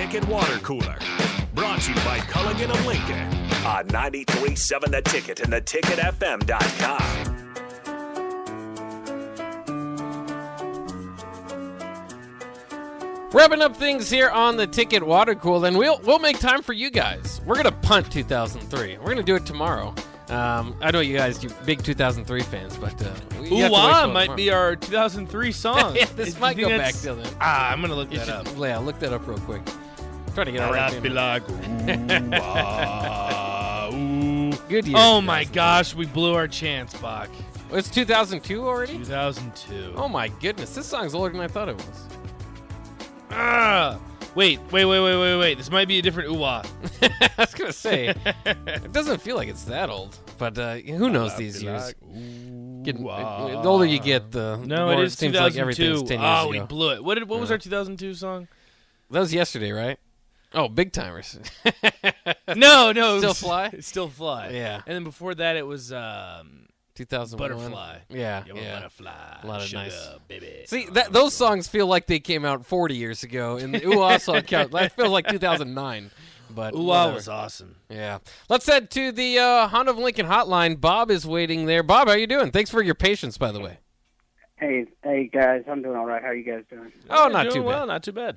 Ticket Water Cooler. Brought to you by Culligan of Lincoln on 93.7 The Ticket and theticketfm.com. Wrapping up things here on the ticket water cool, and we'll we'll make time for you guys. We're gonna punt 2003. We're gonna do it tomorrow. Um, I know you guys, you big 2003 fans, but uh, you have to wait Ooh till might tomorrow. be our 2003 song. yeah, this You might think go back that's- till then. Ah, I'm gonna look You that should, up. yeah, look that up real quick. Try to get it. In. like, ooh, ah, ooh. Good year. Oh my gosh, we blew our chance, Bach. It's 2002 already. 2002. Oh my goodness, this song's older than I thought it was. Ah, wait, wait, wait, wait, wait, wait. This might be a different ah. I was gonna say, it doesn't feel like it's that old, but uh, who knows these years? Getting, the older you get, the No, more it is seems like everything's 2002. 10 years oh, we blew it. What did? What was Yeah. our 2002 song? That was yesterday, right? Oh, big timers. No, no, it Still was- Fly? Still fly. Yeah. And then before that, it was um, 2001. Butterfly. Yeah, yeah. butterfly. A lot of sugar, nice- baby. See, that those songs feel like they came out 40 years ago, and the Ooh Ah song count that feels like 2009. But Ooh ah whatever. was awesome. Yeah. Let's head to the uh, Honda of Lincoln hotline. Bob is waiting there. Bob, how you doing? Thanks for your patience, by the way. Hey, hey guys, I'm doing all right. How are you guys doing? Oh, You're not doing too well, bad. not too bad.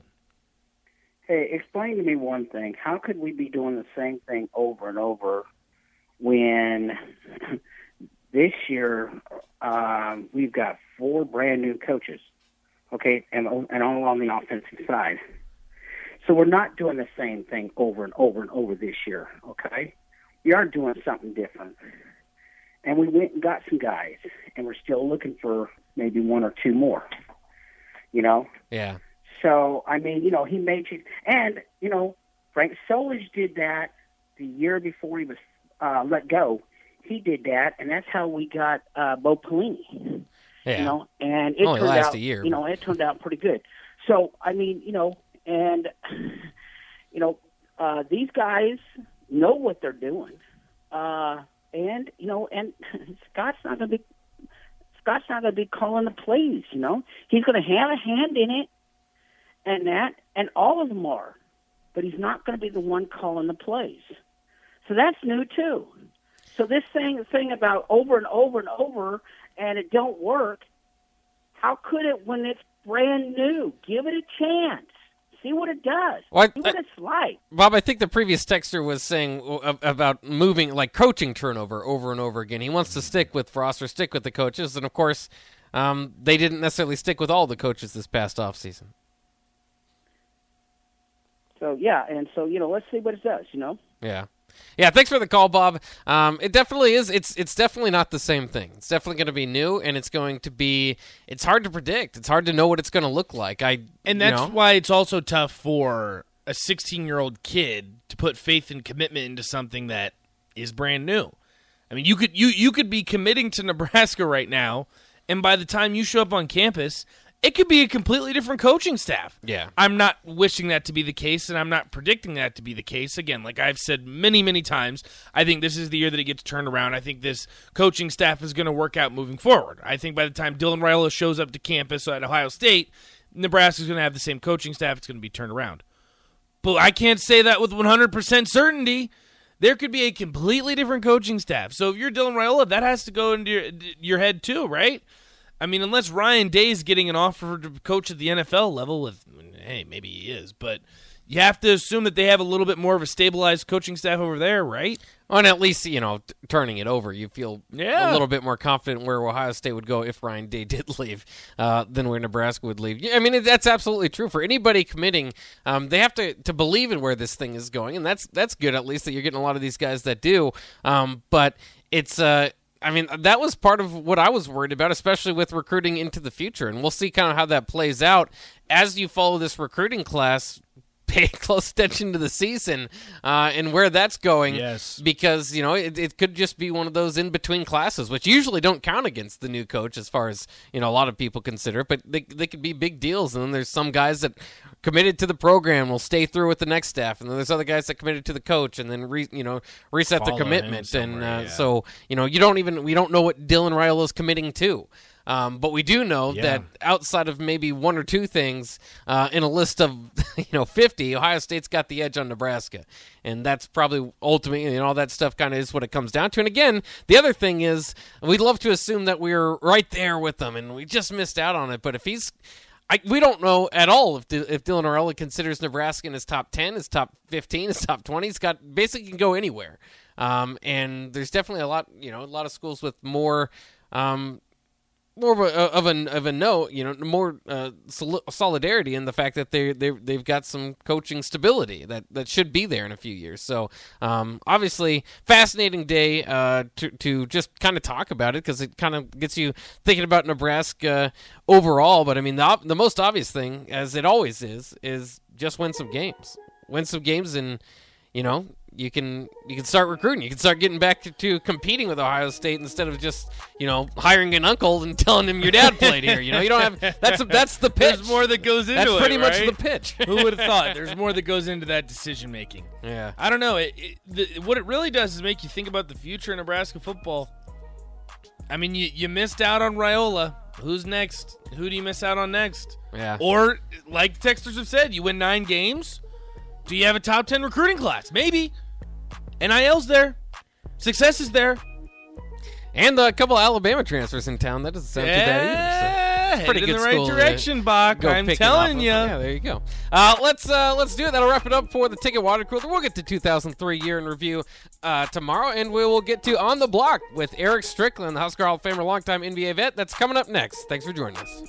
Hey, explain to me one thing. How could we be doing the same thing over and over when this year um, we've got four brand new coaches, okay, and and all on the offensive side. So we're not doing the same thing over and over and over this year, okay? We are doing something different. And we went and got some guys, and we're still looking for maybe one or two more. You know, Yeah. So I mean, you know, he made you, and you know, Frank Solich did that the year before he was uh, let go. He did that, and that's how we got uh, Bo Pelini. Yeah. You know, and it Only turned last out, a year, you know, it turned out pretty good. So I mean, you know, and you know, uh, these guys know what they're doing, uh, and you know, and Scott's not going to be Scott's not going to be calling the plays. You know, he's going to have a hand in it, and that, and all of them are, but he's not going to be the one calling the plays. So that's new too. So this thing thing about over and over and over, and it don't work. How could it when it's brand new? Give it a chance. See what it does. Well, I- See what I- it's like. Bob, I think the previous texter was saying about moving, like coaching turnover over and over again. He wants to stick with Frost or stick with the coaches, and of course, um, they didn't necessarily stick with all the coaches this past offseason. So yeah, and so you know, let's see what it does. You know. Yeah. Yeah, thanks for the call, Bob. Um, it definitely is. It's it's definitely not the same thing. It's definitely going to be new, and it's going to be. It's hard to predict. It's hard to know what it's going to look like. I And you that's know? why it's also tough for a 16 year old kid to put faith and commitment into something that is brand new. I mean, you could you you could be committing to Nebraska right now, and by the time you show up on campus, it could be a completely different coaching staff. Yeah. I'm not wishing that to be the case, and I'm not predicting that to be the case. Again, like I've said many, many times, I think this is the year that it gets turned around. I think this coaching staff is going to work out moving forward. I think by the time Dylan Raiola shows up to campus at Ohio State, Nebraska's going to have the same coaching staff. It's going to be turned around. But I can't say that with 100% certainty. There could be a completely different coaching staff. So if you're Dylan Raiola, that has to go into your, your head too, right? I mean, unless Ryan Day's getting an offer to coach at the NFL level, with hey, maybe he is, but you have to assume that they have a little bit more of a stabilized coaching staff over there, right? and at least you know t- turning it over, you feel Yeah. a little bit more confident where Ohio State would go if Ryan Day did leave uh, than where Nebraska would leave. Yeah, I mean that's absolutely true for anybody committing. Um, they have to to believe in where this thing is going, and that's that's good at least that you're getting a lot of these guys that do. Um, but it's uh, I mean, that was part of what I was worried about, especially with recruiting into the future. And we'll see kind of how that plays out as you follow this recruiting class. Pay close attention to the season uh, and where that's going. Yes. Because, you know, it, it could just be one of those in between classes, which usually don't count against the new coach as far as, you know, a lot of people consider it, but they, they could be big deals. And then there's some guys that committed to the program will stay through with the next staff. And then there's other guys that committed to the coach and then, re, you know, reset Follow the commitment. And uh, yeah. so, you know, you don't even, we don't know what Dylan Raiola is committing to. Um, but we do know Yeah. that outside of maybe one or two things uh, in a list of you know 50, Ohio State's got the edge on Nebraska, and that's probably ultimately and all that stuff kind of is what it comes down to. And again, the other thing is we'd love to assume that we're right there with them, and we just missed out on it. But if he's I, we don't know at all if D- if Dylan Raiola considers Nebraska in his top ten, his top fifteen, his top twenty. He's got basically can go anywhere. Um, and there's definitely a lot, you know, a lot of schools with more, um, more of a of a of a note, you know, more uh, sol- solidarity in the fact that they they they've got some coaching stability that that should be there in a few years. So um, obviously, fascinating day uh, to to just kind of talk about it because it kind of gets you thinking about Nebraska overall. But I mean, the the most obvious thing, as it always is, is just win some games, win some games, and you know you can you can start recruiting. You can start getting back to, to competing with Ohio State instead of just you know hiring an uncle and telling him your dad played here. You know you don't have that's that's the pitch. There's more that goes into That's it. pretty much right? the pitch. Who would have thought? There's more that goes into that decision making. yeah. I don't know. It, it, the, what it really does is make you think about the future of Nebraska football. I mean, you, you missed out on Raiola. Who's next? Who do you miss out on next? Yeah. Or, like the texters have said, you win nine games. Do you have a top 10 recruiting class? Maybe. NIL's there. Success is there. And a couple of Alabama transfers in town. That doesn't sound too bad either. So. Pretty headed in good the right direction, Bach. I'm pick it off telling you. Yeah, there you go. Uh, let's uh, let's do it. That'll wrap it up for the Ticket Water Cooler. We'll get to 2003 year in review uh, tomorrow, and we will get to on the block with Erick Strickland, the Husker Hall of Famer, longtime NBA vet. That's coming up next. Thanks for joining us.